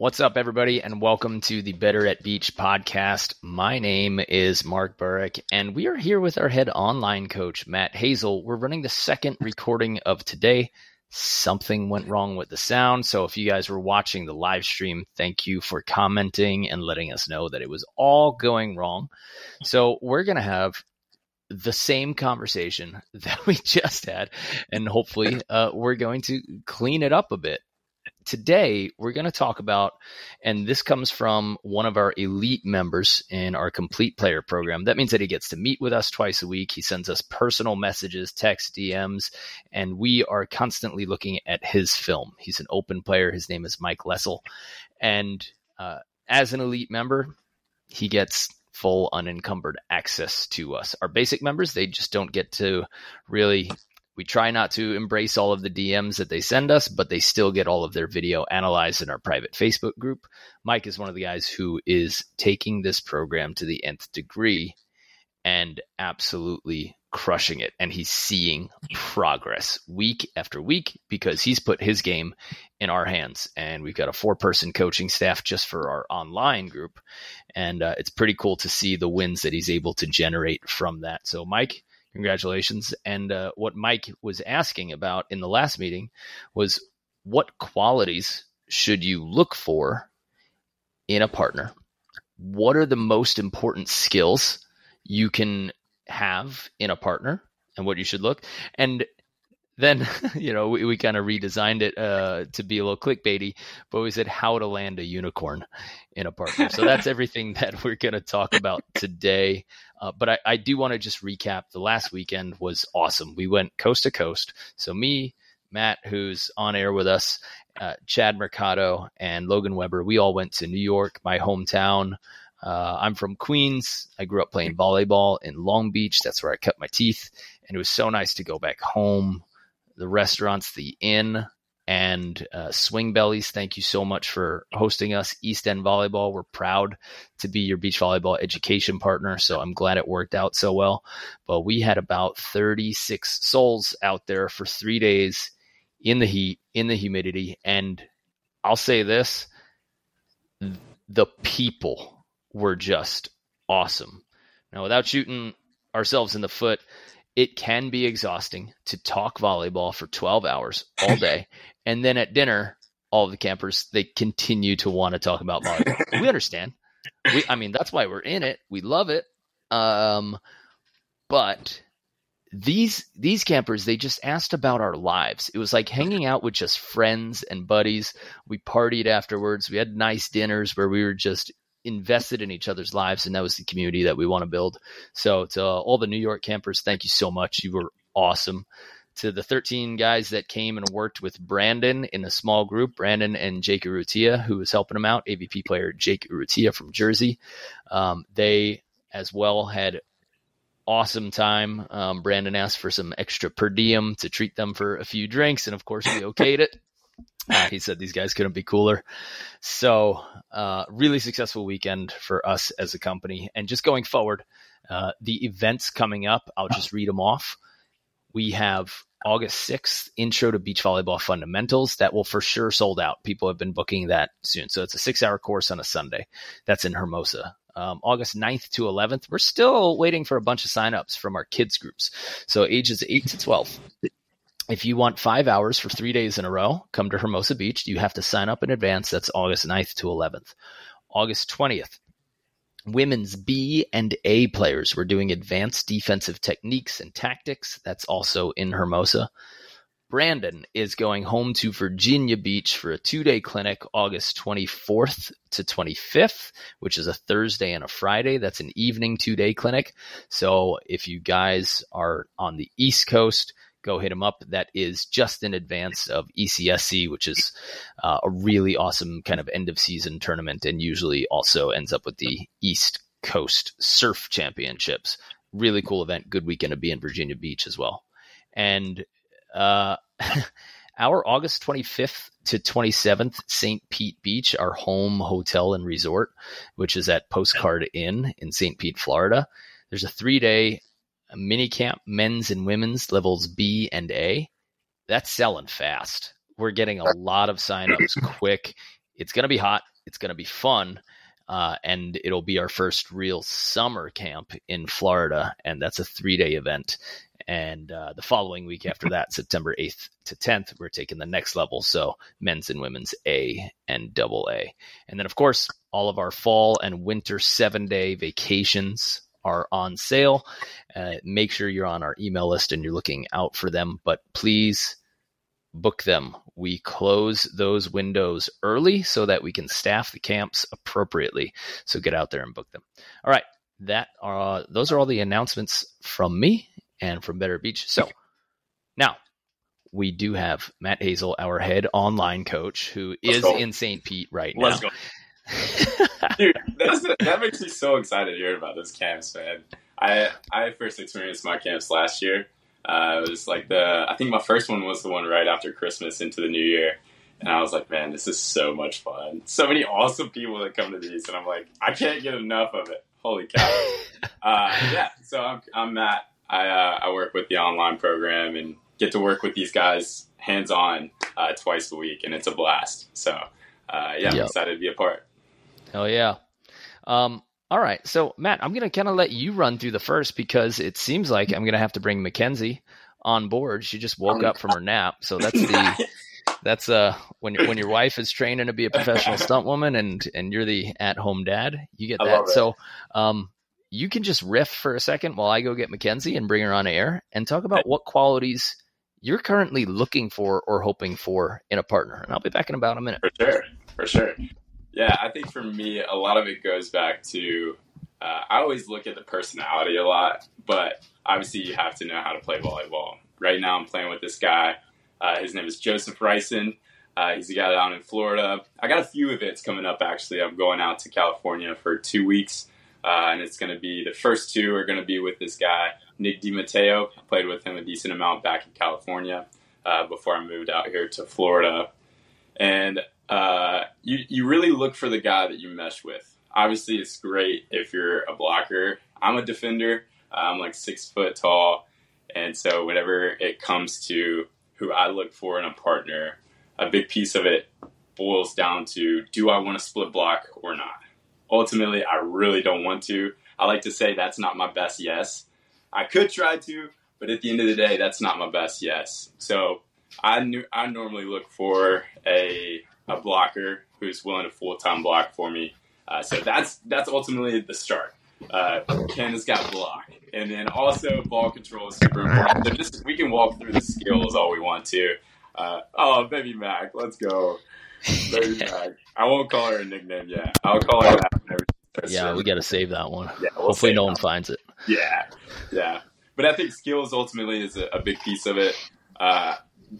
What's up, everybody, and welcome to the Better at Beach podcast. My name is Mark Burik, and we are here with our head online coach, Matt Hazle. We're running the second recording of today. Something went wrong with the sound. So if you guys were watching the live stream, thank you for commenting and letting us know that it was all going wrong. So we're going to have the same conversation that we just had, and hopefully uh, we're going to clean it up a bit today we're going to talk about, and this comes from one of our elite members in our complete player program. That means that he gets to meet with us twice a week. He sends us personal messages, text, DMs, and we are constantly looking at his film. He's an open player. His name is Mike Lessel. And uh, as an elite member, he gets full unencumbered access to us. Our basic members, they just don't get to really we try not to embrace all of the DMs that they send us, but they still get all of their video analyzed in our private Facebook group. Mike is one of the guys who is taking this program to the nth degree and absolutely crushing it. And he's seeing progress week after week because he's put his game in our hands. And we've got a four person coaching staff just for our online group. And uh, it's pretty cool to see the wins that he's able to generate from that. So, Mike, Congratulations. And uh, what Mike was asking about in the last meeting was what qualities should you look for in a partner? What are the most important skills you can have in a partner and what you should look? And then you know we, we kind of redesigned it uh, to be a little clickbaity, but we said how to land a unicorn in a partner. So that's everything that we're going to talk about today. Uh, but I, I do want to just recap. The last weekend was awesome. We went coast to coast. So me, Matt, who's on air with us, uh, Chad Mercado, and Logan Weber. We all went to New York, my hometown. Uh, I'm from Queens. I grew up playing volleyball in Long Beach. That's where I cut my teeth. And it was so nice to go back home, the restaurants, the inn, and uh, Swing Bellies. Thank you so much for hosting us. East End Volleyball. We're proud to be your beach volleyball education partner. So I'm glad it worked out so well. But we had about 36 souls out there for three days in the heat, in the humidity. And I'll say this the people were just awesome. Now, without shooting ourselves in the foot, it can be exhausting to talk volleyball for 12 hours all day. and then at dinner, all of the campers, they continue to want to talk about volleyball. we understand. We, I mean, that's why we're in it. We love it. Um, but these these campers they just asked about our lives it was like hanging out with just friends and buddies we partied afterwards we had nice dinners where we were just invested in each other's lives, and that was the community that we want to build. So, to all the New York campers, thank you so much. You were awesome. To the 13 guys that came and worked with Brandon in a small group, Brandon and Jake Urrutia, who was helping him out, AVP player Jake Urrutia from Jersey. Um, they as well had awesome time. Um, Brandon asked for some extra per diem to treat them for a few drinks, and of course we okayed it. Uh, he said these guys couldn't be cooler. So, uh, really successful weekend for us as a company. And just going forward, uh, the events coming up, I'll just read them off. We have August 6th, Intro to Beach Volleyball Fundamentals. That will for sure sold out. People have been booking that soon. So it's a six hour course on a Sunday. That's in Hermosa. Um, August 9th to 11th. We're still waiting for a bunch of signups from our kids groups. So ages 8 to 12 if you want five hours for three days in a row, come to Hermosa Beach. You have to sign up in advance. That's August 9th to 11th. August 20th, women's B and A players. We're doing advanced defensive techniques and tactics. That's also in Hermosa. Brandon is going home to Virginia Beach for a two day clinic August 24th to 25th, which is a Thursday and a Friday. That's an evening two day clinic. So if you guys are on the East Coast, go hit him up. That is just in advance of ECSC, which is uh, a really awesome kind of end of season tournament and usually also ends up with the East Coast Surf Championships. Really cool event. Good weekend to be in Virginia Beach as well. And uh, our August 25th to 27th, St. Pete Beach, our home hotel and resort, which is at Postcard Inn in St. Pete, Florida. There's a three day mini camp men's and women's levels B and A. That's selling fast. We're getting a lot of signups quick. it's going to be hot. It's going to be fun. Uh, and it'll be our first real summer camp in Florida, and that's a three day event. And uh, the following week after that, September 8th to 10th, we're taking the next level. So men's and women's A and double A. And then, of course, all of our fall and winter seven day vacations are on sale. Uh, make sure you're on our email list and you're looking out for them. But please book them. We close those windows early so that we can staff the camps appropriately. So get out there and book them. All right, that are those are all the announcements from me and from Better Beach. So now we do have Matt Hazle, our head online coach, who is in St. Pete right Let's now. Dude, that makes me so excited hearing about those camps, man. I I first experienced my camps last year. Uh, it was like the I think my first one was the one right after Christmas into the new year, and I was like, man, this is so much fun. So many awesome people that come to these, and I'm like, I can't get enough of it. Holy cow! uh, yeah, so I'm I'm Matt. I uh, I work with the online program and get to work with these guys hands on uh, twice a week, and it's a blast. So uh, yeah, I'm excited to be a part. Oh yeah. Um, all right. So Matt, I'm gonna kind of let you run through the first because it seems like I'm gonna have to bring Mackenzie on board. She just woke up from her nap, so that's the that's uh when when your wife is training to be a professional stunt woman and and you're the at home dad, you get that. So um you can just riff for a second while I go get Mackenzie and bring her on air and talk about what qualities you're currently looking for or hoping for in a partner. And I'll be back in about a minute. For sure. For sure. Yeah, I think for me, a lot of it goes back to uh, I always look at the personality a lot, but obviously you have to know how to play volleyball. Right now, I'm playing with this guy. Uh, his name is Joseph Ryson. Uh, he's a guy down in Florida. I got a few events coming up actually. I'm going out to California for two weeks, uh, and it's going to be the first two are going to be with this guy Nick DiMatteo. I played with him a decent amount back in California uh, before I moved out here to Florida, and uh, you you really look for the guy that you mesh with. Obviously, it's great if you're a blocker. I'm a defender. I'm like six foot tall, and so whenever it comes to who I look for in a partner, a big piece of it boils down to do I want to split block or not. Ultimately, I really don't want to. I like to say that's not my best yes. I could try to, but at the end of the day, that's not my best yes. So I knew I normally look for a a blocker who's willing to full time block for me. Uh, so that's that's ultimately the start. Uh, Ken has got block, and then also ball control is super important. So just we can walk through the skills all we want to. Uh, oh, baby Mac, let's go, baby Mac. I won't call her a nickname yet. I'll call her that. Yeah, we got to save that one. Yeah, we'll hopefully no one finds it. Yeah, yeah. But I think skills ultimately is a, a big piece of it. Uh,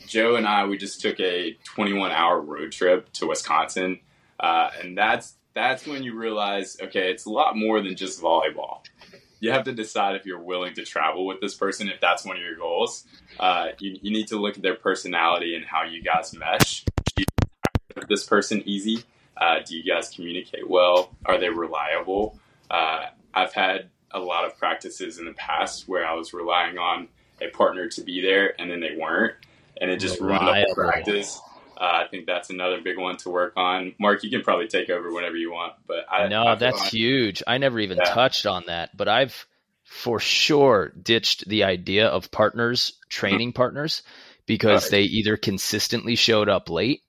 Joe and I, we just took a 21 hour road trip to Wisconsin. Uh, and that's, that's when you realize, okay, it's a lot more than just volleyball. You have to decide if you're willing to travel with this person, if that's one of your goals. Uh, you, you, need to look at their personality and how you guys mesh. Do you this person easy? Uh, do you guys communicate well? Are they reliable? Uh, I've had a lot of practices in the past where I was relying on a partner to be there and then they weren't and it just ruined up the practice. Uh, I think that's another big one to work on. Mark, you can probably take over whenever you want, but I no, I that's on. huge. I never even yeah. touched on that, but I've for sure ditched the idea of partners training partners because right. they either consistently showed up late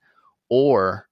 or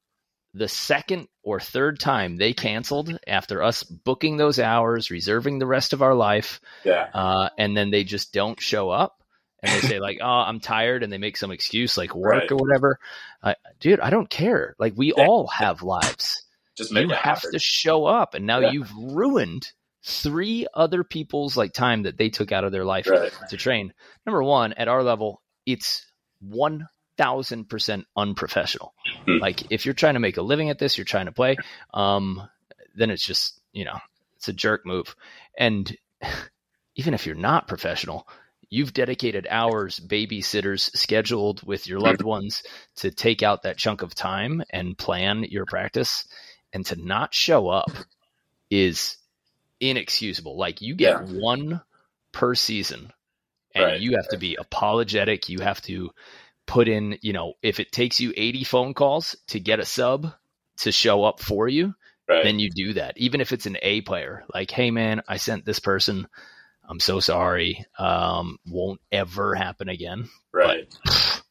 the second or third time they canceled after us booking those hours, reserving the rest of our life, yeah. uh, and then they just don't show up and they say like, "Oh, I'm tired," and they make some excuse like work right. or whatever. Uh, dude, I don't care. Like we yeah. all have lives. Just you have happen. to show up, and now yeah. you've ruined three other people's like time that they took out of their life right. to train. Number one, at our level, it's one thousand percent unprofessional. Hmm. Like if you're trying to make a living at this, you're trying to play, um, then it's just you know it's a jerk move. And even if you're not professional, you've dedicated hours, babysitters scheduled with your loved ones to take out that chunk of time and plan your practice and to not show up is inexcusable. Like you get yeah. one per season and right. you have to be apologetic. You have to put in, you know, if it takes you 80 phone calls to get a sub, to show up for you, Right. then you do that. Even if it's an A player, like, hey man, I sent this person. I'm so sorry. Um, won't ever happen again. right.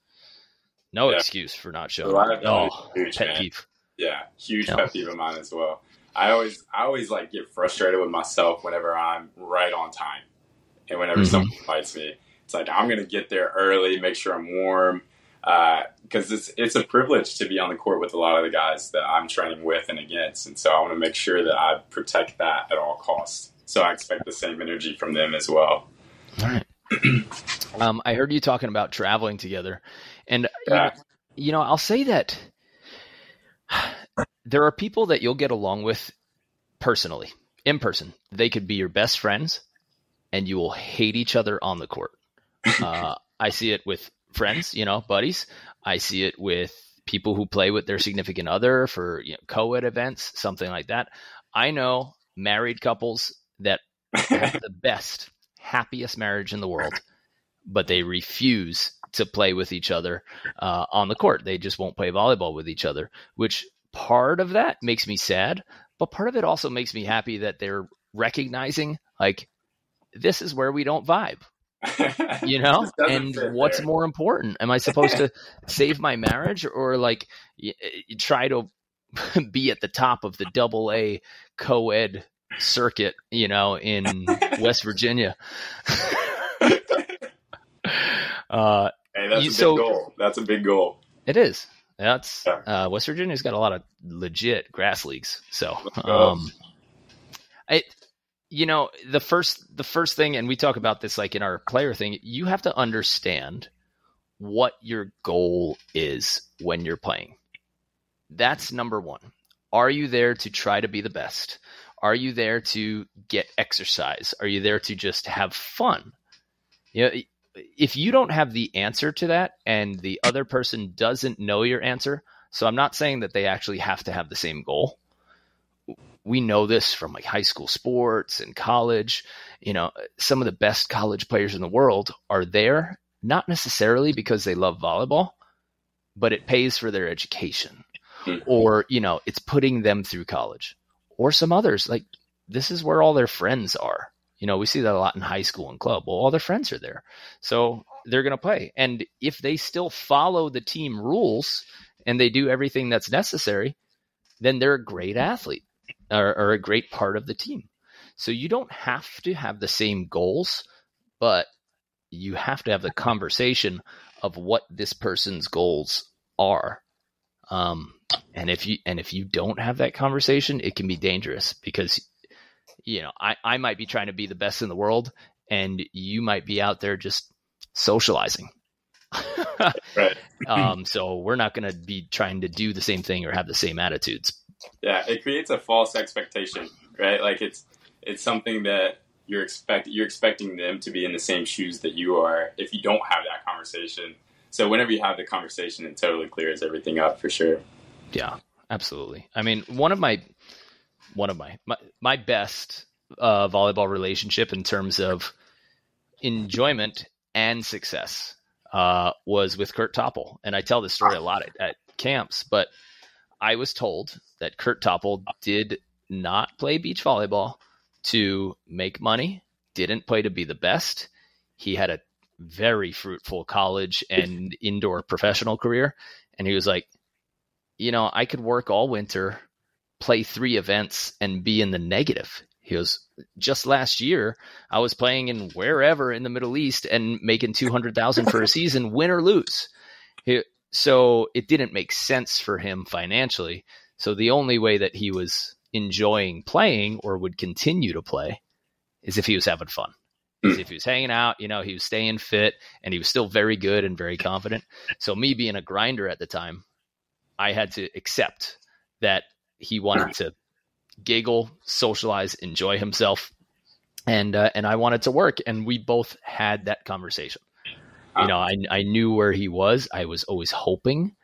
No Yeah. excuse for not showing. Up. Oh, huge, pet man. peeve. Yeah, huge Yeah. pet peeve of mine as well. I always, I always like get frustrated with myself whenever I'm right on time, and whenever Mhm. someone invites me, it's like I'm gonna get there early, make sure I'm warm, because it's it's a privilege to be on the court with a lot of the guys that I'm training with and against, and so I want to make sure that I protect that at all costs. So I expect the same energy from them as well. All right. um, I heard you talking about traveling together, and you know, you know, I'll say that there are people that you'll get along with personally, in person. They could be your best friends, and you will hate each other on the court. Uh, I see it with friends, you know, buddies. I see it with people who play with their significant other for you know, co-ed events, something like that. I know married couples that have the best, happiest marriage in the world, but they refuse to play with each other uh, on the court. They just won't play volleyball with each other, which part of that makes me sad, but part of it also makes me happy that they're recognizing like this is where we don't vibe, you know? And what's there. more important? Am I supposed to save my marriage or like y- y- try to be at the top of the double A co-ed circuit, you know, in West Virginia? uh, Hey, that's You- a big so- goal. That's a big goal. It is. That's Yeah. uh, West Virginia's got a lot of legit grass leagues. So, um, I, you know, the first the first thing, and we talk about this like in our player thing. You have to understand what your goal is when you're playing. That's number one. Are you there to try to be the best? Are you there to get exercise? Are you there to just have fun? You know, if you don't have the answer to that and the other person doesn't know your answer, so I'm not saying that they actually have to have the same goal. We know this from like high school sports and college. You know, some of the best college players in the world are there not necessarily because they love volleyball, but it pays for their education Hmm. or, you know, it's putting them through college or some others like this is where all their friends are. You know, we see that a lot in high school and club. Well, all their friends are there. So they're going to play. And if they still follow the team rules and they do everything that's necessary, then they're a great athlete or, or a great part of the team. So you don't have to have the same goals, but you have to have the conversation of what this person's goals are. Um, and if you and if you don't have that conversation, it can be dangerous because you know I, I might be trying to be the best in the world, and you might be out there just socializing. Right. um, so we're not going to be trying to do the same thing or have the same attitudes. Yeah, it creates a false expectation, right? Like it's it's something that you're expect you're expecting them to be in the same shoes that you are if you don't have that conversation. So whenever you have the conversation, it totally clears everything up for sure. Yeah, absolutely. I mean, one of my one of my my, my best uh, volleyball relationship in terms of enjoyment and success uh, was with Kurt Toppel, and I tell this story a lot at, at camps. But I was told that Kurt Toppel did not play beach volleyball to make money, didn't play to be the best. He had a very fruitful college and indoor professional career, and he was like, you know, I could work all winter, play three events, and be in the negative. He goes, just last year, I was playing in wherever in the Middle East and making two hundred thousand for a season, win or lose. He, so it didn't make sense for him financially. So the only way that he was enjoying playing or would continue to play is if he was having fun. Is hmm. if he was hanging out, you know, he was staying fit and he was still very good and very confident. So me being a grinder at the time, I had to accept that he wanted hmm. to giggle, socialize, enjoy himself, and uh, and I wanted to work, and we both had that conversation. You ah. know, I I knew where he was. I was always hoping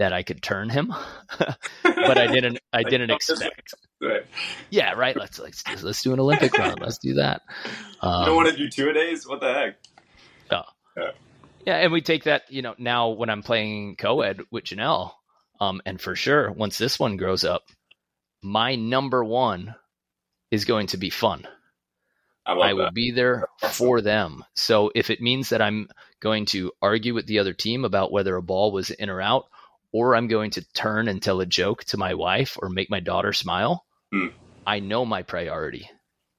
that I could turn him, but I didn't. I didn't expect. Right. Yeah, right. Let's let's let's do an Olympic run. Let's do that. you don't Um, want to do two a days? What the heck? yeah, and we take that. You know, now when I'm playing co-ed with Janelle, Um, and for sure, once this one grows up, my number one is going to be fun. I, I will be there for them. So if it means that I'm going to argue with the other team about whether a ball was in or out, or I'm going to turn and tell a joke to my wife or make my daughter smile, Hmm. I know my priority.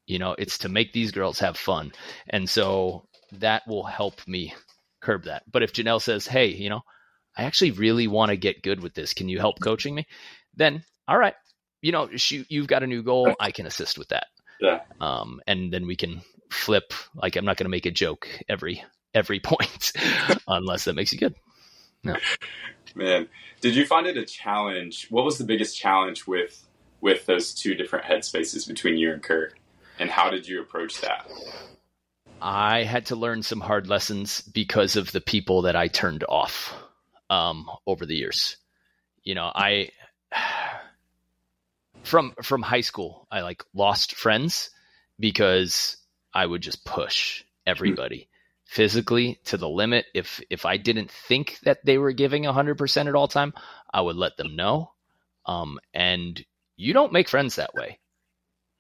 You know, it's to make these girls have fun. And so that will help me curb that. But if Janelle says, hey, you know, I actually really want to get good with this. Can you help coaching me? Then, all right, you know, shoot, you've got a new goal. I can assist with that. Yeah. Um, and then we can flip. Like I'm not going to make a joke every every point unless that makes you good. Man, did you find it a challenge? What was the biggest challenge with with those two different headspaces between you and Kurt, and how did you approach that? I had to learn some hard lessons because of the people that I turned off um, over the years. You know, I from from high school, I like lost friends because I would just push everybody physically to the limit. If if I didn't think that they were giving hundred percent at all time, I would let them know. Um, and you don't make friends that way.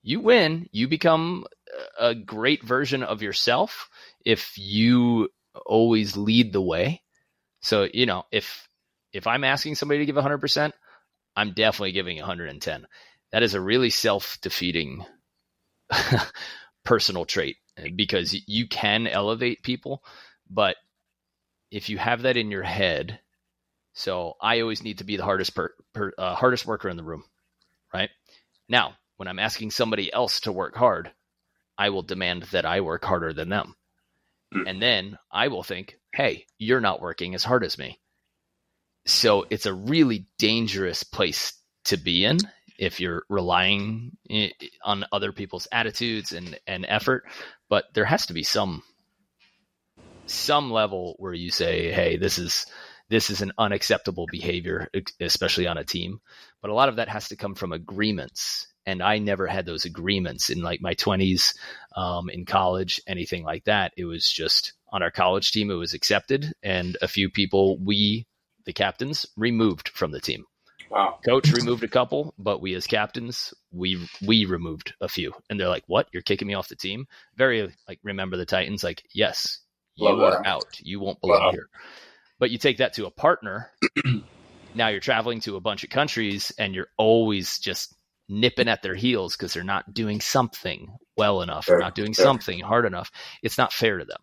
You win, you become a great version of yourself if you always lead the way. So, you know, if if I'm asking somebody to give 100%, I'm definitely giving 110. That is a really self-defeating personal trait because you can elevate people, but if you have that in your head, so I always need to be the hardest per, per uh, hardest worker in the room, right? Now, when I'm asking somebody else to work hard, I will demand that I work harder than them. Mm. And then I will think, hey, you're not working as hard as me. So it's a really dangerous place to be in if you're relying on other people's attitudes and, and effort. But there has to be some some level where you say, hey, this is this is an unacceptable behavior, especially on a team. But a lot of that has to come from agreements. And I never had those agreements in like my 20s, um, in college, anything like that. It was just on our college team, it was accepted. And a few people, we, the captains, removed from the team. Wow. Coach removed a couple, but we as captains, we we removed a few. And they're like, "What? You're kicking me off the team?" Very like remember the Titans like, "Yes, you Love are that. out. You won't belong Wow. here." But you take that to a partner. now you're traveling to a bunch of countries and you're always just nipping at their heels because they're not doing something well enough or Sure, not doing sure. something hard enough. It's not fair to them.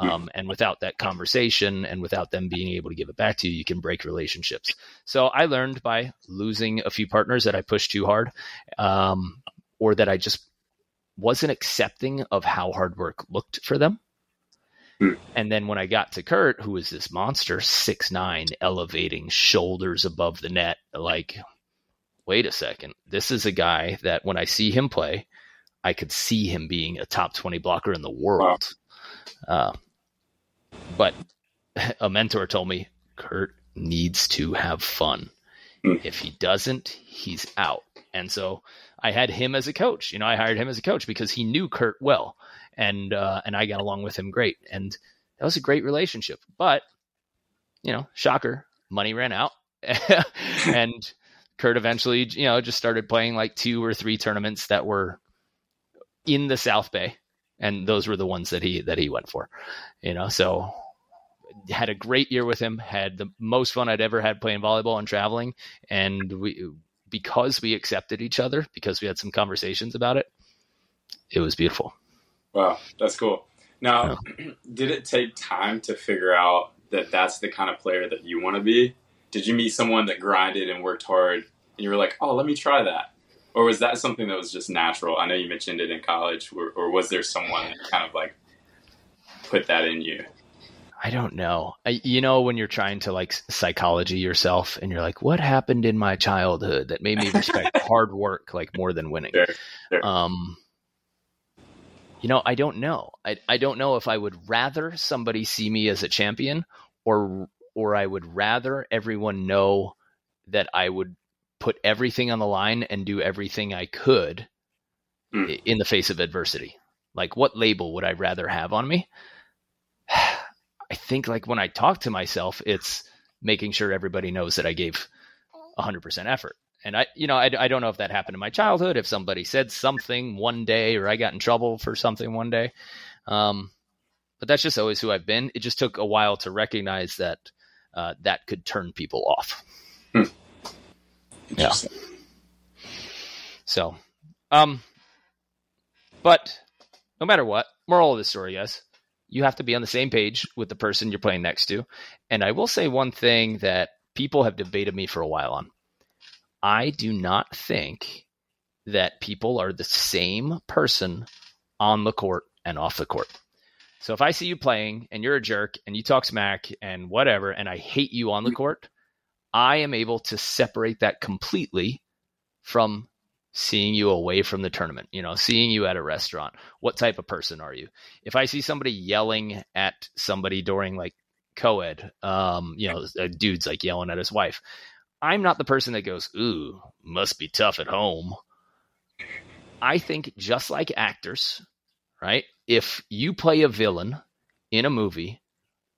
Um, and without that conversation and without them being able to give it back to you, you can break relationships. So I learned by losing a few partners that I pushed too hard, um, or that I just wasn't accepting of how hard work looked for them. Hmm. And then when I got to Kurt, who was this monster, six nine, elevating, shoulders above the net, like, wait a second, this is a guy that when I see him play, I could see him being a top twenty blocker in the world. Uh, but a mentor told me Kurt needs to have fun. Hmm. If he doesn't, he's out. And so I had him as a coach. You know, I hired him as a coach because he knew Kurt well, and uh, and I got along with him great, and that was a great relationship. But you know, shocker, money ran out, and Kurt eventually, you know, just started playing like two or three tournaments that were in the South Bay, and those were the ones that he that he went for. You know, so had a great year with him. Had the most fun I'd ever had playing volleyball and traveling, and we because we accepted each other because we had some conversations about it. It was beautiful. Wow, that's cool. Now, did it take time to figure out that that's the kind of player that you want to be? Did you meet someone that grinded and worked hard, and you were like, "Oh, let me try that," or was that something that was just natural? I know you mentioned it in college, or, or was there someone that kind of like put that in you? I don't know. I, you know, when you're trying to like psychology yourself and you're like, what happened in my childhood that made me respect hard work like more than winning? Sure, sure. Um, you know, I don't know. I, I don't know if I would rather somebody see me as a champion or, or I would rather everyone know that I would put everything on the line and do everything I could i- in the face of adversity. Like, what label would I rather have on me? I think like when I talk to myself, it's making sure everybody knows that I gave 100% effort. And I, you know, I, I don't know if that happened in my childhood, if somebody said something one day or I got in trouble for something one day. Um, but that's just always who I've been. It just took a while to recognize that uh, that could turn people off. Yeah. So, um, but no matter what, moral of the story, guys, you have to be on the same page with the person you're playing next to. And I will say one thing that people have debated me for a while on. I do not think that people are the same person on the court and off the court. So if I see you playing and you're a jerk and you talk smack and whatever, and I hate you on the court, I am able to separate that completely from seeing you away from the tournament, you know, seeing you at a restaurant. What type of person are you? If I see somebody yelling at somebody during like co-ed, um, you know, a dude's like yelling at his wife, I'm not the person that goes, "Ooh, must be tough at home." I think just like actors, right? If you play a villain in a movie,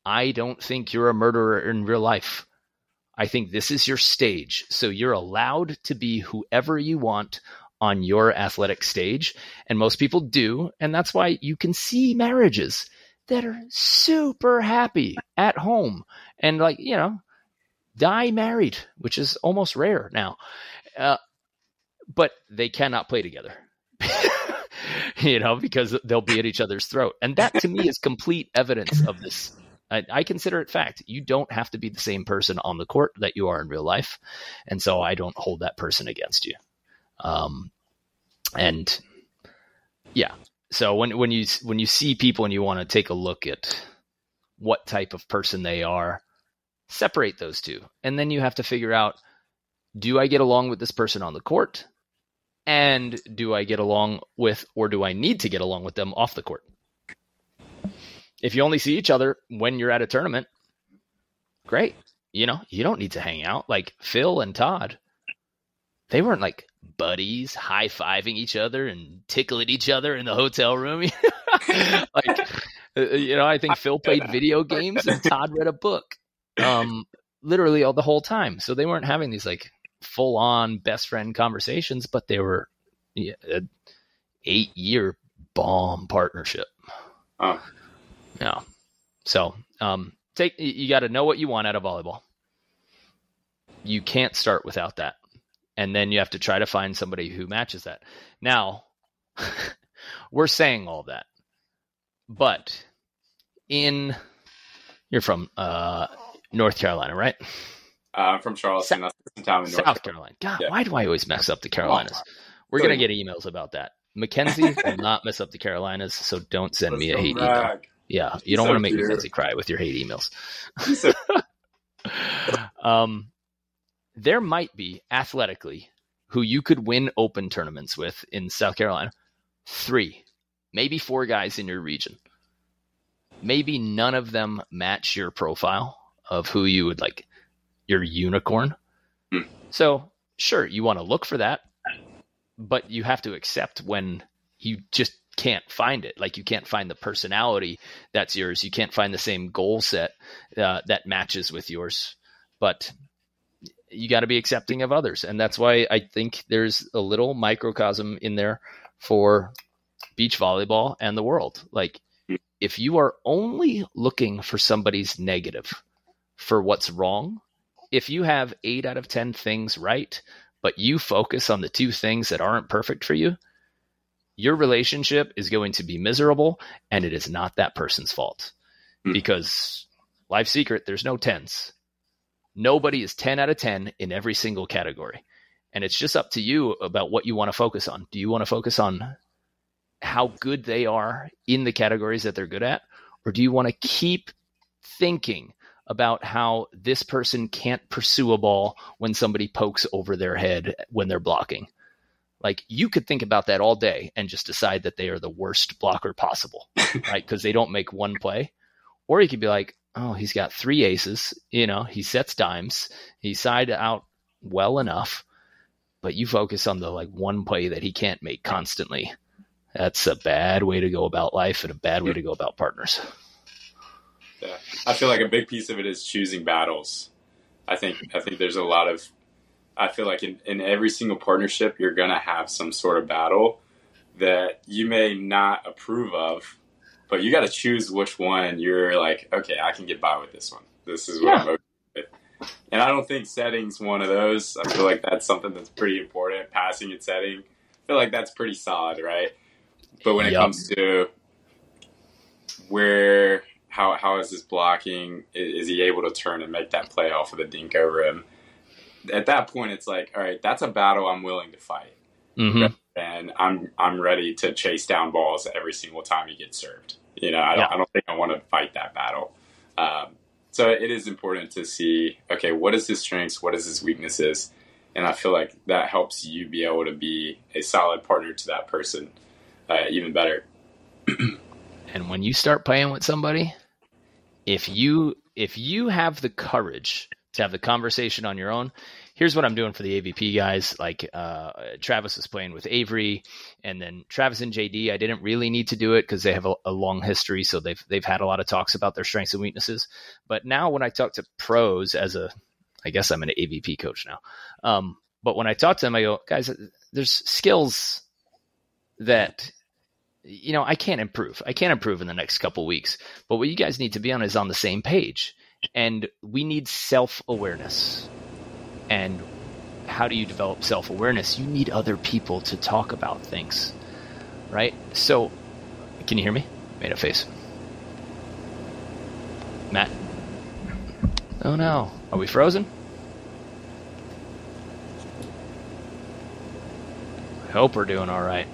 I don't think you're a murderer in real life. I think this is your stage. So you're allowed to be whoever you want on your athletic stage. And most people do. And that's why you can see marriages that are super happy at home and, like, you know, die married, which is almost rare now. Uh, but they cannot play together. you know, because they'll be at each other's throat. And that to me is complete evidence of this I, I, consider it fact. You don't have to be the same person on the court that you are in real life, and so I don't hold that person against you. Um, and yeah, so when when you when you see people and you want to take a look at what type of person they are, separate those two, and then you have to figure out: Do I get along with this person on the court? And do I get along with, or do I need to get along with them off the court? If you only see each other when you're at a tournament, great. You know, you don't need to hang out. Like Phil and Todd, they weren't like buddies high fiving each other and tickling each other in the hotel room. like, you know, I think Phil played video games and Todd read a book, um, literally all the whole time. So they weren't having these like full on best friend conversations, but they were yeah, eight year bomb partnership. Oh. Yeah. So, um, take you got to know what you want out of volleyball. You can't start without that. And then you have to try to find somebody who matches that. Now, we're saying all that. But in you're from uh, North Carolina, right? Uh, I'm from Charleston. Sa- That's town in South North Carolina. God, yeah. why do I always mess up the Carolinas? We're gonna get emails about that. Mackenzie will not mess up the Carolinas, so don't send me a hate email. Yeah, you don't so want to make cute. Mackenzie cry with your hate emails. um, there might be athletically who you could win open tournaments with in South Carolina. Three, maybe four guys in your region. Maybe none of them match your profile of who you would like your unicorn. Hmm. So, sure, you want to look for that, but you have to accept when you just can't find it. Like you can't find the personality that's yours. You can't find the same goal set uh, that matches with yours. But you got to be accepting of others, and that's why I think there's a little microcosm in there for beach volleyball and the world. Like if you are only looking for somebody's negative for what's wrong, if you have eight out of ten things right, but you focus on the two things that aren't perfect for you your relationship is going to be miserable and it is not that person's fault. Mm. because life secret there's no tens. Nobody is 10 out of 10 in every single category. And it's just up to you about what you want to focus on. Do you want to focus on how good they are in the categories that they're good at? Or do you want to keep thinking about how this person can't pursue a ball when somebody pokes over their head when they're blocking like you could think about that all day and just decide that they are the worst blocker possible, right? Because they don't make one play. Or you could be like, oh, he's got three aces. You know, he sets dimes. He side out well enough, but you focus on the like one play that he can't make constantly. That's a bad way to go about life and a bad way to go about partners. Yeah, I feel like a big piece of it is choosing battles. I think I think there's a lot of I feel like in, in every single partnership, you're going to have some sort of battle that you may not approve of, but you got to choose which one you're like, okay, I can get by with this one. This is what yeah. I'm okay with. And I don't think setting's one of those. I feel like that's something that's pretty important. Passing and setting, I feel like that's pretty solid, right? But when it yep. comes to where how how is this blocking? Is, is, he able to turn and make that play off of the dink over him? At that point, it's like, all right, that's a battle I'm willing to fight, mm-hmm. and I'm I'm ready to chase down balls every single time he gets served. You know, I don't, yeah. I don't think I want to fight that battle. Um, so it is important to see, okay, what is his strengths, what is his weaknesses, and I feel like that helps you be able to be a solid partner to that person uh, even better. and when you start playing with somebody, if you if you have the courage to have the conversation on your own, here's what I'm doing for the AVP guys. Like uh, Travis was playing with Avery, and then Travis and JD. I didn't really need to do it because they have a, a, long history, so they've they've had a lot of talks about their strengths and weaknesses. But now when I talk to pros as a, I guess I'm an AVP coach now. Um, but when I talk to them, I go, guys, there's skills that you know, I can't improve. I can't improve in the next couple weeks. But what you guys need to be on is on the same page. And we need self awareness. And how do you develop self awareness? You need other people to talk about things, right? So, can you hear me? Made a face. Matt? Oh no. Are we frozen? I hope we're doing all right.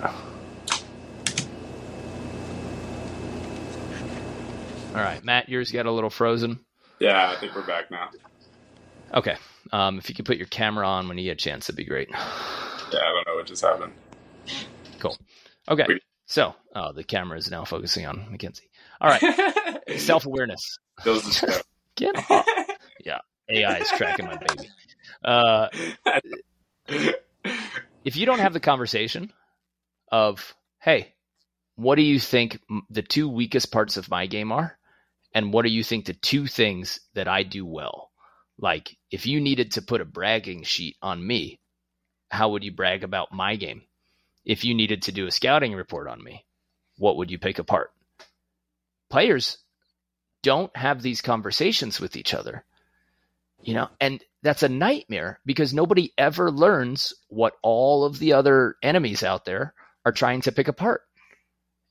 All right, Matt, yours got a little frozen. Yeah, I think we're back now. Okay. Um, if you could put your camera on when you get a chance, that'd be great. Yeah, I don't know what just happened. Cool. Okay. Wait. So, oh, the camera is now focusing on Mackenzie. All right. Self awareness. Get off. Yeah. AI is tracking my baby. Uh, if you don't have the conversation of, hey, what do you think the two weakest parts of my game are? And what do you think the two things that I do well? Like, if you needed to put a bragging sheet on me, how would you brag about my game? If you needed to do a scouting report on me, what would you pick apart? Players don't have these conversations with each other, you know, and that's a nightmare because nobody ever learns what all of the other enemies out there are trying to pick apart.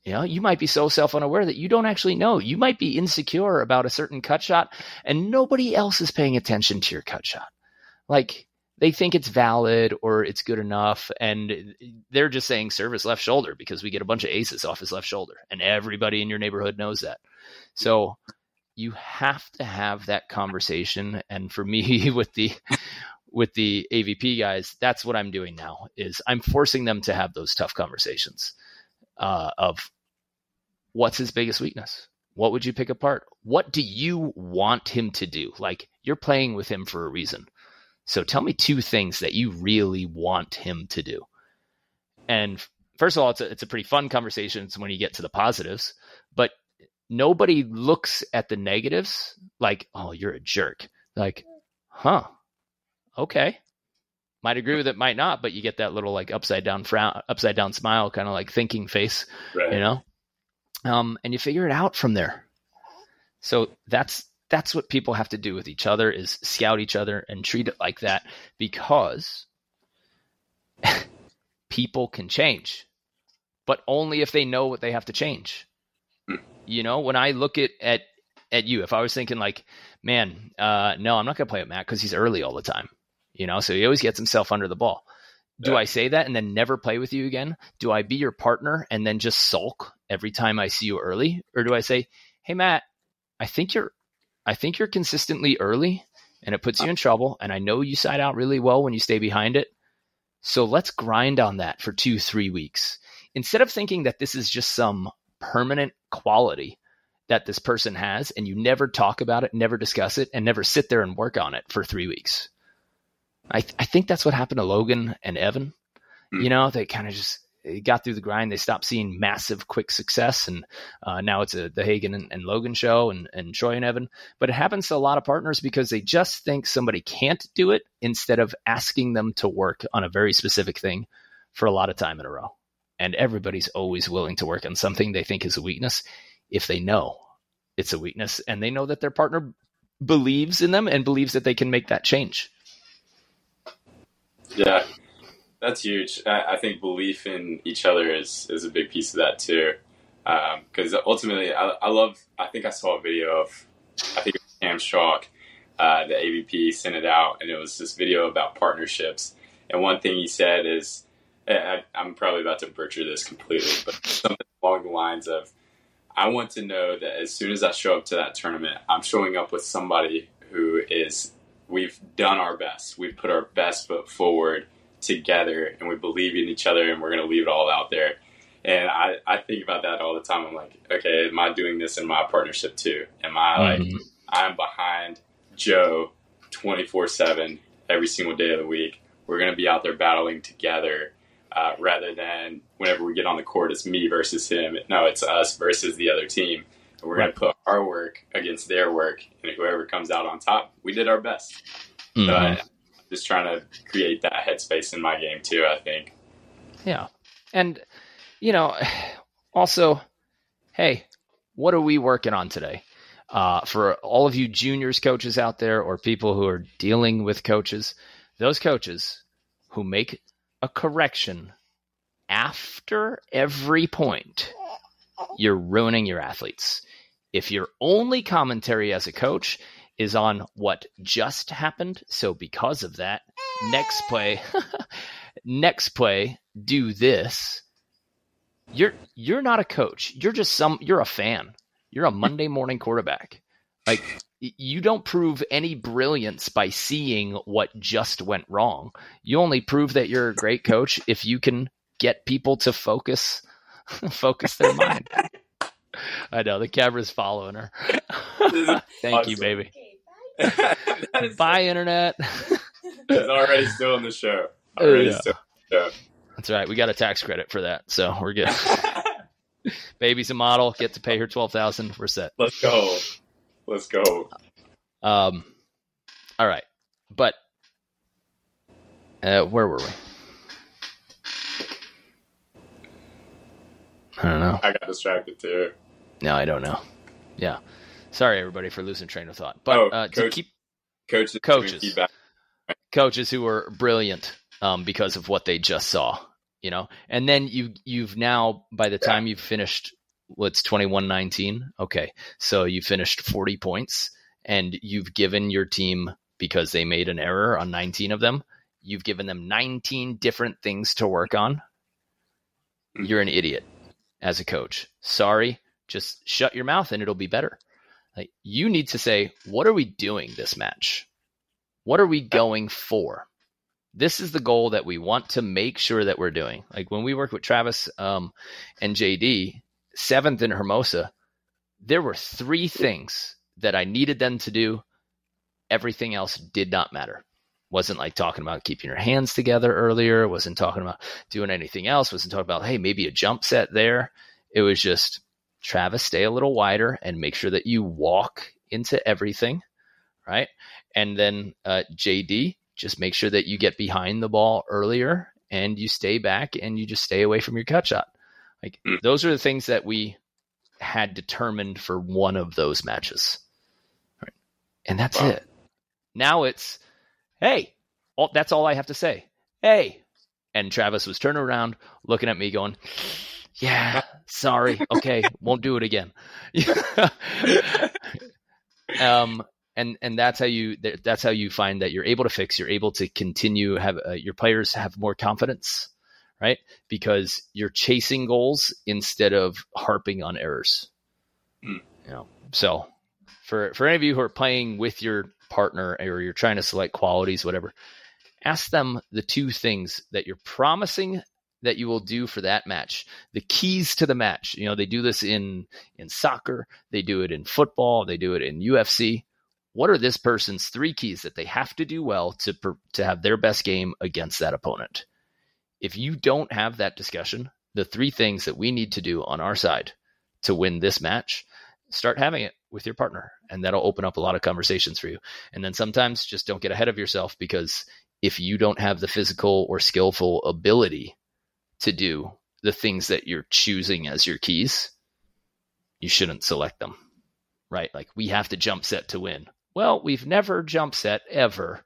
You know, you might be so self unaware that you don't actually know. You might be insecure about a certain cut shot and nobody else is paying attention to your cut shot. Like they think it's valid or it's good enough and they're just saying service left shoulder because we get a bunch of aces off his left shoulder and everybody in your neighborhood knows that. So you have to have that conversation and for me with the with the AVP guys, that's what I'm doing now is I'm forcing them to have those tough conversations uh, of what's his biggest weakness? What would you pick apart? What do you want him to do? Like you're playing with him for a reason. So tell me two things that you really want him to do. And first of all, it's a, it's a pretty fun conversation. It's when you get to the positives, but nobody looks at the negatives like, oh, you're a jerk. Like, huh, okay. Might agree with it, might not, but you get that little like upside down frown, upside down smile, kind of like thinking face, right. you know? um, and you figure it out from there. So that's that's what people have to do with each other is scout each other and treat it like that because people can change, but only if they know what they have to change. Hmm. You know, when I look at at at you, if I was thinking like, man, uh, no, I'm not gonna play with Matt because he's early all the time. You know, so he always gets himself under the ball. Do yeah. I say that and then never play with you again? Do I be your partner and then just sulk every time I see you early? Or do I say, Hey Matt, I think you're I think you're consistently early and it puts you uh in trouble. And I know you side out really well when you stay behind it. So let's grind on that for two, three weeks. Instead of thinking that this is just some permanent quality that this person has and you never talk about it, never discuss it, and never sit there and work on it for three weeks. I, th- I think that's what happened to Logan and Evan. Mm. You know, they kind of just got through the grind. They stopped seeing massive, quick success, and uh, now it's a, the Hagen and, and, Logan show, and, and Troy and Evan. But it happens to a lot of partners because they just think somebody can't do it instead of asking them to work on a very specific thing for a lot of time in a row. And everybody's always willing to work on something they think is a weakness if they know it's a weakness and they know that their partner believes in them and believes that they can make that change. Yeah, that's huge. I, I think belief in each other is is a big piece of that too. Because um, ultimately, I, I, love. I think I saw a video of. I think it was Cam Schalk, uh, the AVP, sent it out, and it was this video about partnerships. And one thing he said is, I, I'm probably about to butcher this completely, but something along the lines of, I want to know that as soon as I show up to that tournament, I'm showing up with somebody who is we've done our best. We've put our best foot forward together and we believe in each other and we're going to leave it all out there. And I, I think about that all the time. I'm like, okay, am I doing this in my partnership too? Am I like, mm-hmm. I'm behind Joe 24 7 every single day of the week. We're going to be out there battling together uh, rather than whenever we get on the court, it's me versus him. No, it's us versus the other team. We're right. going to put our work against their work, and whoever comes out on top, we did our best. Mm-hmm. So I, just trying to create that headspace in my game too. I think. Yeah, and you know, also, hey, what are we working on today? Uh, for all of you juniors coaches out there or people who are dealing with coaches, those coaches who make a correction after every point, you're ruining your athletes. If your only commentary as a coach is on what just happened, so because of that, next play, next play, do this. You're you're not a coach. You're just some you're a fan. You're a Monday morning quarterback. Like you don't prove any brilliance by seeing what just went wrong. You only prove that you're a great coach if you can get people to focus focus their mind. I know the camera's following her. Thank awesome. you, baby. Bye, internet. it's already still in the show. Already yeah. still show. That's right. We got a tax credit for that, so we're good. Baby's a model. Get to pay her twelve thousand. We're set. Let's go. Let's go. Um, all right, but uh, where were we? I don't know. I got distracted too. No, I don't know. Yeah, sorry everybody for losing train of thought. But oh, uh, to keep coaches, coaches, coaches who were brilliant um, because of what they just saw, you know, and then you you've now by the time you've finished what's 21-19 okay. So you finished 40 points and you've given your team because they made an error on 19 of them you've given them 19 different things to work on. Hmm. you're an idiot as a coach. Sorry just shut your mouth and it'll be better like you need to say what are we doing this match what are we going for this is the goal that we want to make sure that we're doing like when we worked with travis um, and jd seventh in Hermosa, there were three things that I needed them to do. Everything else did not matter. Wasn't like talking about keeping your hands together earlier. Wasn't talking about doing anything else. Wasn't talking about, hey, maybe a jump set there. It was just, Travis, stay a little wider and make sure that you walk into everything. Right. And then uh, JD, just make sure that you get behind the ball earlier and you stay back and you just stay away from your cut shot. Like mm. those are the things that we had determined for one of those matches. Right. And that's wow. it. Now it's, hey, all, that's all I have to say. Hey. And Travis was turning around, looking at me, going, yeah, sorry. Okay, won't do it again. um, and and that's how you that's how you find that you're able to fix. You're able to continue have uh, your players have more confidence right? Because you're chasing goals instead of harping on errors. Mm. You know, so for for any of you who are playing with your partner or you're trying to select qualities, whatever, ask them the two things that you're promising that you will do for that match. The keys to the match. You know, they do this in in soccer, they do it in football, they do it in UFC. What are this person's three keys that they have to do well to to have their best game against that opponent? if you don't have that discussion, the three things that we need to do on our side to win this match, start having it with your partner. And that'll open up a lot of conversations for you. And then sometimes just don't get ahead of yourself because if you don't have the physical or skillful ability to do the things that you're choosing as your keys, you shouldn't select them. Right? Like we have to jump set to win. Well, we've never jump set ever.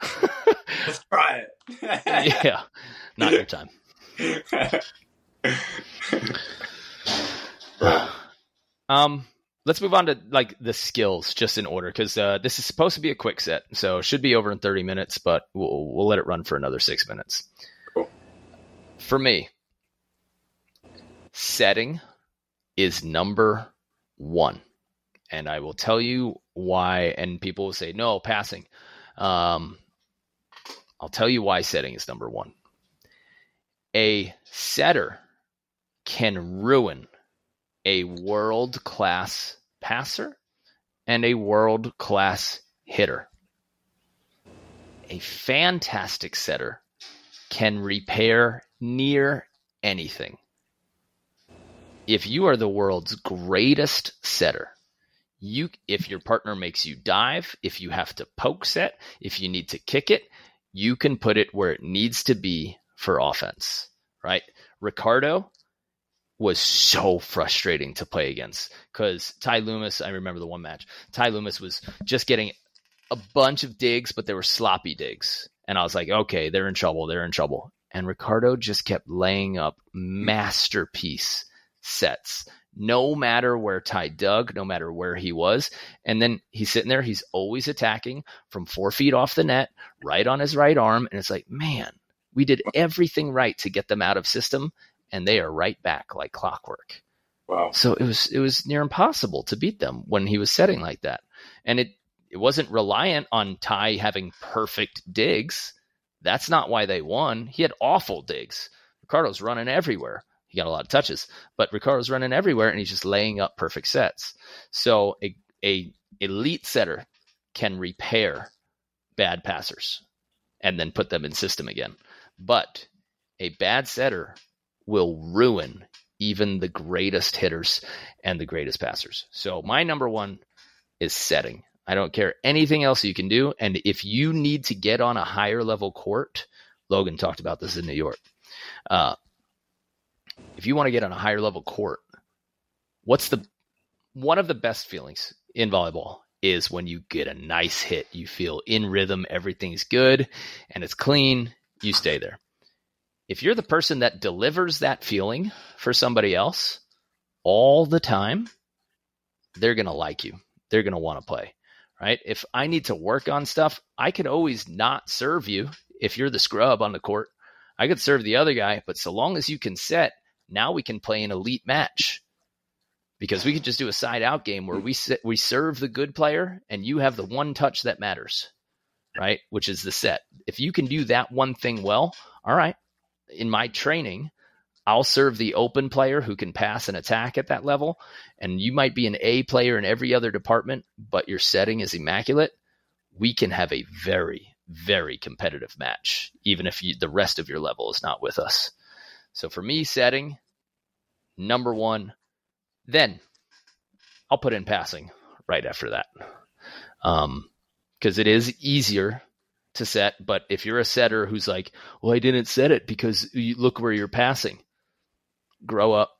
Let's try it. yeah, not your time. um, let's move on to like the skills just in order because uh, this is supposed to be a quick set, so it should be over in thirty minutes, but we'll we'll let it run for another six minutes. For me, setting is number one, and I will tell you why. And people will say no passing. Um, I'll tell you why setting is number one. A setter can ruin a world class passer and a world class hitter. A fantastic setter can repair near anything. If you are the world's greatest setter, you if your partner makes you dive, if you have to poke set, if you need to kick it, you can put it where it needs to be for offense, right? Ricardo was so frustrating to play against because Ty Loomis, I remember the one match, Ty Loomis was just getting a bunch of digs, but they were sloppy digs. And I was like, okay, they're in trouble. They're in trouble. And Ricardo just kept laying up masterpiece sets, no matter where Ty dug, no matter where he was. And then he's sitting there, he's always attacking from four feet off the net, right on his right arm. And it's like, man, we did everything right to get them out of system and they are right back like clockwork. Wow. So it was it was near impossible to beat them when he was setting like that. And it it wasn't reliant on Ty having perfect digs. That's not why they won. He had awful digs. Ricardo's running everywhere. He got a lot of touches, but Ricardo's running everywhere and he's just laying up perfect sets. So a, a elite setter can repair bad passers and then put them in system again. But a bad setter will ruin even the greatest hitters and the greatest passers. So my number one is setting. I don't care anything else you can do. And if you need to get on a higher level court, Logan talked about this in New York. Uh, if you want to get on a higher level court, what's the one of the best feelings in volleyball is when you get a nice hit. You feel in rhythm, everything's good, and it's clean. You stay there if you're the person that delivers that feeling for somebody else all the time, they're going to like you. They're going to want to play, right? If I need to work on stuff, I can always not serve you if you're the scrub on the court. I could serve the other guy, but so long as you can set, now we can play an elite match because we could just do a side out game where we sit, we serve the good player and you have the one touch that matters, right? Which is the set. If you can do that one thing well, all right, in my training, I'll serve the open player who can pass and attack at that level. And you might be an A player in every other department, but your setting is immaculate. We can have a very, very competitive match, even if you, the rest of your level is not with us. So for me, setting, number one. Then I'll put in passing right after that. Um, because it is easier to set. But if you're a setter who's like, well, I didn't set it because you look where you're passing, grow up.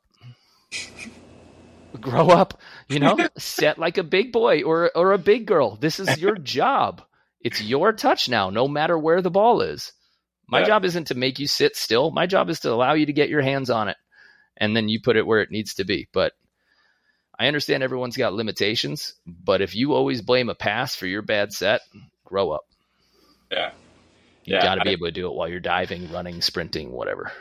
grow up, you know, set like a big boy or or a big girl. This is your job. It's your touch now, no matter where the ball is. My yeah. job isn't to make you sit still. My job is to allow you to get your hands on it and then you put it where it needs to be. But I understand everyone's got limitations, but if you always blame a pass for your bad set, grow up. Yeah. You yeah, got to be able to do it while you're diving, running, sprinting, whatever.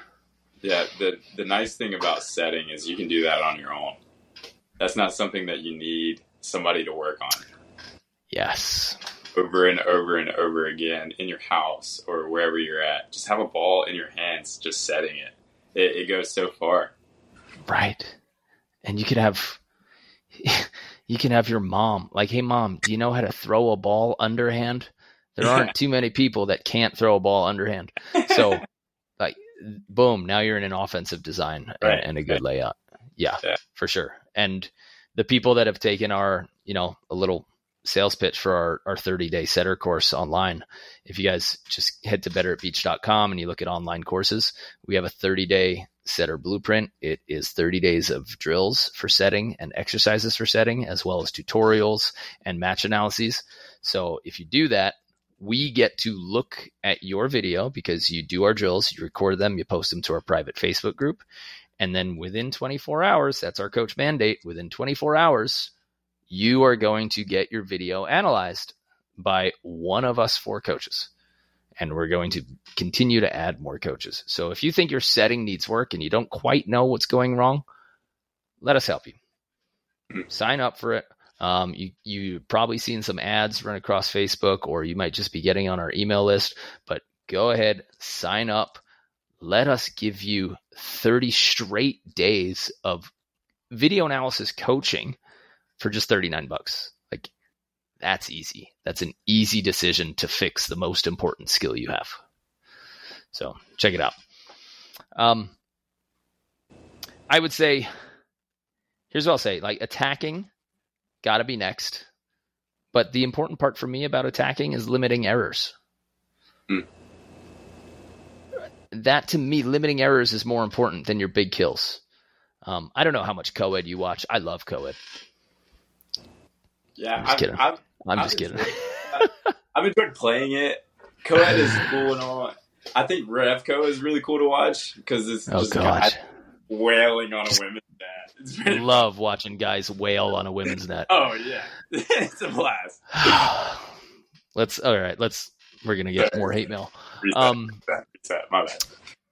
Yeah, the the nice thing about setting is you can do that on your own. That's not something that you need somebody to work on. Yes. Over and over and over again in your house or wherever you're at. Just have a ball in your hands, just setting it. It, it goes so far. Right. And you could have you can have your mom like, hey mom, do you know how to throw a ball underhand? There aren't too many people that can't throw a ball underhand. So, boom, now you're in an offensive design Right. and, and a good layout. Yeah, Yeah. for sure. And the people that have taken our, you know, a little sales pitch for our, our 30 day setter course online, if you guys just head to betteratbeach.com and you look at online courses, we have a 30 day setter blueprint. It is 30 days of drills for setting and exercises for setting, as well as tutorials and match analyses. So if you do that, we get to look at your video because you do our drills, you record them, you post them to our private Facebook group. And then within 24 hours, that's our coach mandate. Within 24 hours, you are going to get your video analyzed by one of us four coaches. And we're going to continue to add more coaches. So if you think your setting needs work and you don't quite know what's going wrong, let us help you. Mhm. Sign up for it. Um, you you probably seen some ads run across Facebook, or you might just be getting on our email list. But go ahead, sign up. Let us give you 30 straight days of video analysis coaching for just 39 bucks. Like that's easy. That's an easy decision to fix the most important skill you have. So check it out. Um, I would say, here's what I'll say: like attacking, got to be next. But the important part for me about attacking is limiting errors. Hmm. That to me, limiting errors is more important than your big kills. Um, I don't know how much co-ed you watch. I love co-ed. Yeah, I'm just I've- kidding. I've- I'm I've just kidding. enjoyed- I've enjoyed playing it. Co-ed is cool and all. I think Revco is really cool to watch because it's oh just god, wailing on a women's net. Really love watching guys wail on a women's net. Oh yeah, it's a blast. let's all right. Let's we're gonna get more hate mail. Reset, Um, reset, reset. My bad.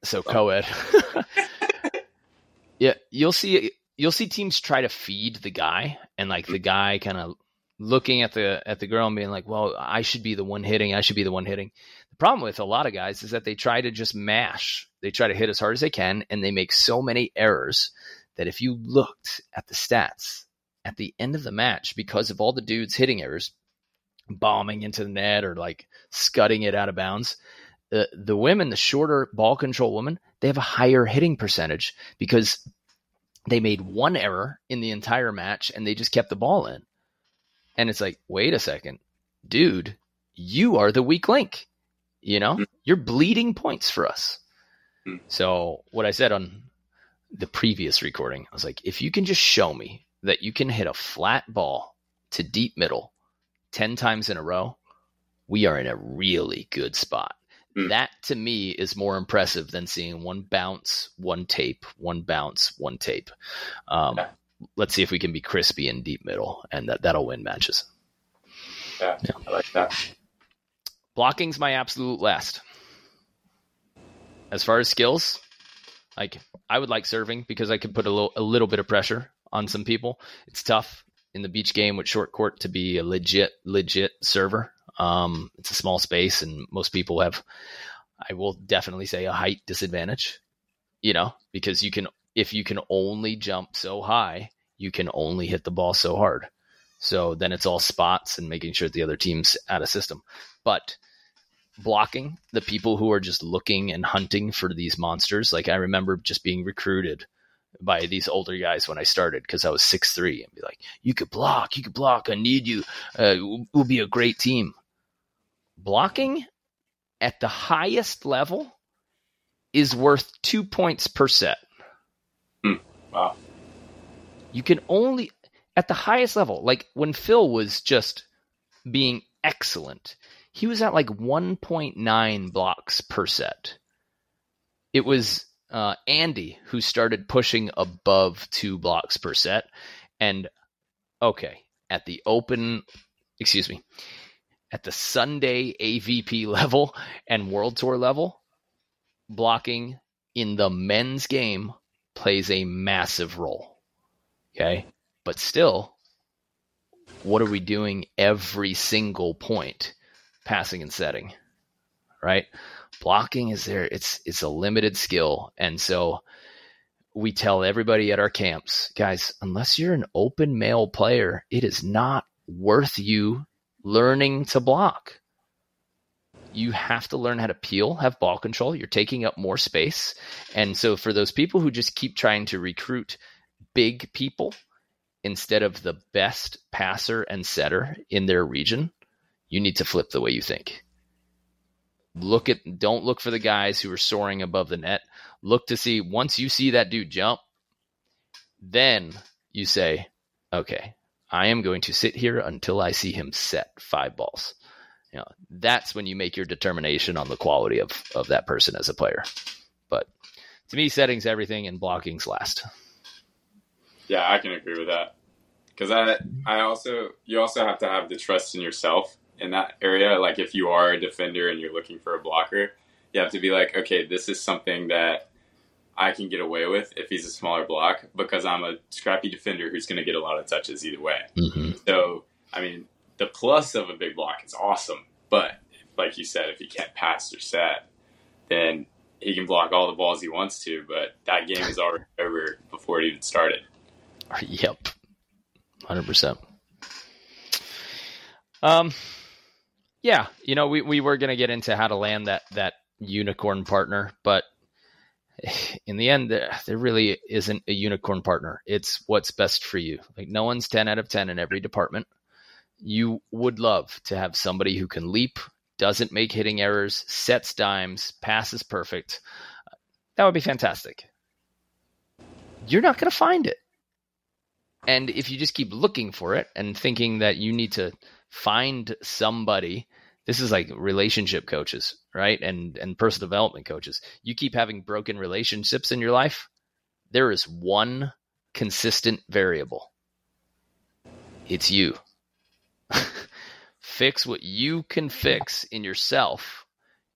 so co-ed. yeah, you'll see you'll see teams try to feed the guy and like the guy kind of looking at the at the girl and being like, "Well, I should be the one hitting. I should be the one hitting." The problem with a lot of guys is that they try to just mash. They try to hit as hard as they can and they make so many errors that if you looked at the stats at the end of the match because of all the dudes hitting errors, bombing into the net or like scudding it out of bounds, the the women, the shorter ball control women, they have a higher hitting percentage because they made one error in the entire match and they just kept the ball in. And it's like, wait a second, dude, you are the weak link. You know, Mm. you're bleeding points for us. Mm. So what I said on the previous recording, I was like, if you can just show me that you can hit a flat ball to deep middle 10 times in a row, we are in a really good spot. Mm. That to me is more impressive than seeing one bounce, one tape, one bounce, one tape. Um, Yeah. Let's see if we can be crispy in deep middle, and that, that'll win matches. Yeah, Yeah. I like that. Blocking's my absolute last. As far as skills, like I would like serving because I could put a little a little bit of pressure on some people. It's tough in the beach game with short court to be a legit legit server. Um, it's a small space, and most people have, I will definitely say, a height disadvantage. You know, because you can if you can only jump so high, you can only hit the ball so hard. So then it's all spots and making sure the other team's out of system. But blocking the people who are just looking and hunting for these monsters, like I remember just being recruited by these older guys when I started because I was six three and be like, "You could block, you could block. I need you. Uh, we'll, we'll be a great team." Blocking at the highest level is worth two points per set. Wow. You can only at the highest level, like when Phil was just being excellent, he was at like 1.9 blocks per set. It was uh, Andy who started pushing above two blocks per set. And okay, at the open, excuse me, at the Sunday AVP level and World Tour level, blocking in the men's game plays a massive role. Okay. But still, what are we doing every single point? Passing and setting. Right? Blocking is there, it's it's a limited skill. And so we tell everybody at our camps, guys, unless you're an open male player, it is not worth you learning to block. You have to learn how to peel, have ball control. You're taking up more space. And so for those people who just keep trying to recruit big people instead of the best passer and setter in their region, you need to flip the way you think. Look at don't look for the guys who are soaring above the net. Look to see once you see that dude jump, then you say, "Okay, I am going to sit here until I see him set five balls." You know, that's when you make your determination on the quality of of that person as a player. But to me, settings everything and blocking's last. Yeah, I can agree with that. Because I, I also, you also have to have the trust in yourself in that area. Like if you are a defender and you're looking for a blocker, you have to be like, okay, this is something that I can get away with if he's a smaller block because I'm a scrappy defender who's going to get a lot of touches either way. Mm-hmm. So, I mean, the plus of a big block is awesome, but like you said, if he can't pass or set, then he can block all the balls he wants to, but that game is already over before it even started. Yep. 100%. Um, yeah, you know, we, we were to get into how to land that, that unicorn partner, but in the end, there, there really isn't a unicorn partner. It's what's best for you. Like no one's 10 out of 10 in every department. You would love to have somebody who can leap, doesn't make hitting errors, sets dimes, passes perfect. That would be fantastic. You're not going to find it. And if you just keep looking for it and thinking that you need to find somebody, this is like relationship coaches, right? And and personal development coaches. You keep having broken relationships in your life, there is one consistent variable. It's you. Fix what you can fix in yourself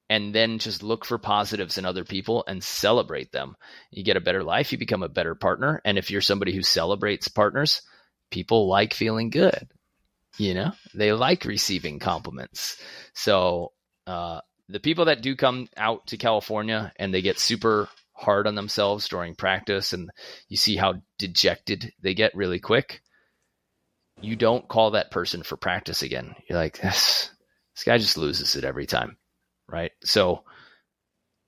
and then just look for positives in other people and celebrate them. You get a better life, you become a better partner. And if you're somebody who celebrates partners, people like feeling good. You know, they like receiving compliments. So, uh, the people that do come out to California and they get super hard on themselves during practice and you see how dejected they get really quick, you don't call that person for practice again. You're like, this, this guy just loses it every time right? So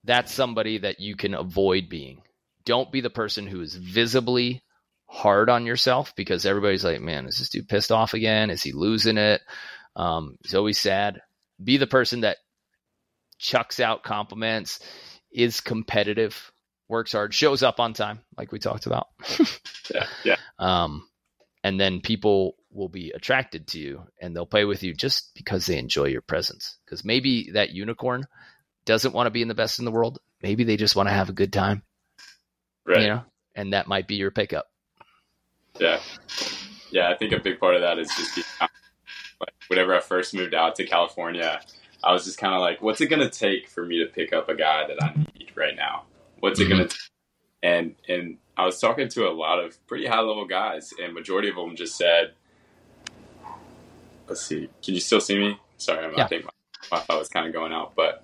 that's somebody that you can avoid being. Don't be the person who is visibly hard on yourself because everybody's like, man, is this dude pissed off again? Is he losing it? Um, he's always sad. Be the person that chucks out compliments, is competitive, works hard, shows up on time, like we talked about. yeah, yeah. Um, and then people will be attracted to you and they'll play with you just because they enjoy your presence. Because maybe that unicorn doesn't want to be in the best in the world. Maybe they just want to have a good time. Right. You know, and that might be your pickup. Yeah. Yeah. I think a big part of that is just being, like, whenever I first moved out to California, I was just kind of like, what's it going to take for me to pick up a guy that I need right now? What's mm-hmm. it going to And, and I was talking to a lot of pretty high level guys, and majority of them just said, let's see. Can you still see me? Sorry, I'm, yeah. I think my Wi-Fi was kind of going out, but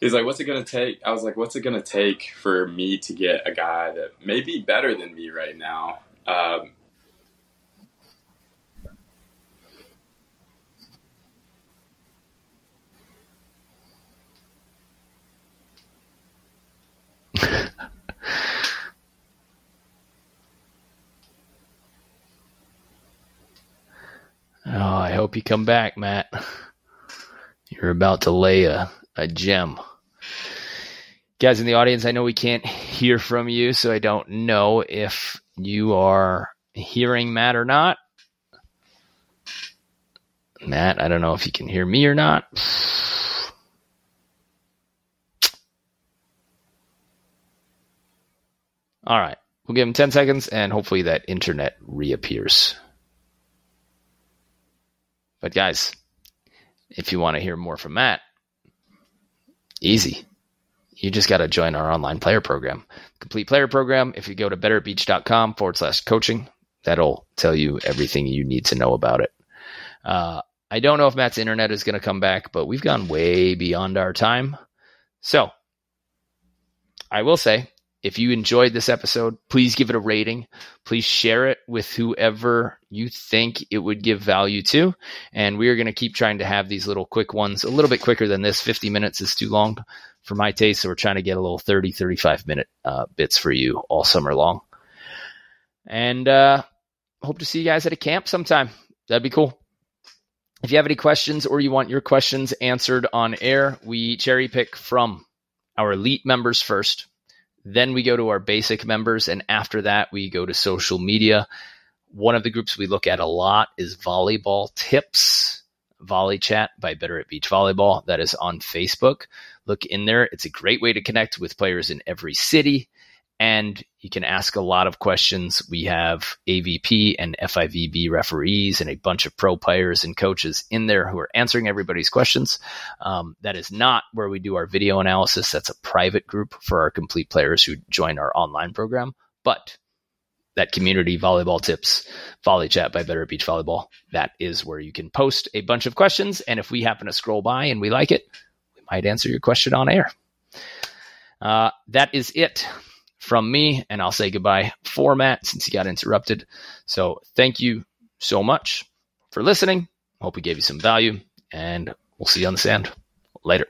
he's like, "What's it gonna take?" I was like, "What's it gonna take for me to get a guy that may be better than me right now?" Um, Oh, I hope you come back, Matt. You're about to lay a, a gem. Guys in the audience, I know we can't hear from you, so I don't know if you are hearing Matt or not. Matt, I don't know if you can hear me or not. All right. We'll give him 10 seconds and hopefully that internet reappears. But guys, if you want to hear more from Matt, easy. You just got to join our online player program. Complete player program. If you go to betterbeach.com forward slash coaching, that'll tell you everything you need to know about it. Uh, I don't know if Matt's internet is going to come back, but we've gone way beyond our time. So I will say if you enjoyed this episode, please give it a rating. Please share it with whoever you think it would give value to. And we are going to keep trying to have these little quick ones, a little bit quicker than this. 50 minutes is too long for my taste. So we're trying to get a little 30, 35 minute uh, bits for you all summer long. And uh, hope to see you guys at a camp sometime. That'd be cool. If you have any questions or you want your questions answered on air, we cherry pick from our elite members first. Then we go to our basic members. And after that, we go to social media. One of the groups we look at a lot is volleyball tips, volley chat by Better at Beach Volleyball. That is on Facebook. Look in there. It's a great way to connect with players in every city and you can ask a lot of questions. We have AVP and FIVB referees and a bunch of pro players and coaches in there who are answering everybody's questions. Um, that is not where we do our video analysis. That's a private group for our complete players who join our online program. But that community volleyball tips, volley chat by Better Beach Volleyball, that is where you can post a bunch of questions. And if we happen to scroll by and we like it, we might answer your question on air. Uh, that is it from me, and I'll say goodbye for Matt since he got interrupted. So thank you so much for listening. Hope we gave you some value, and we'll see you on the sand later.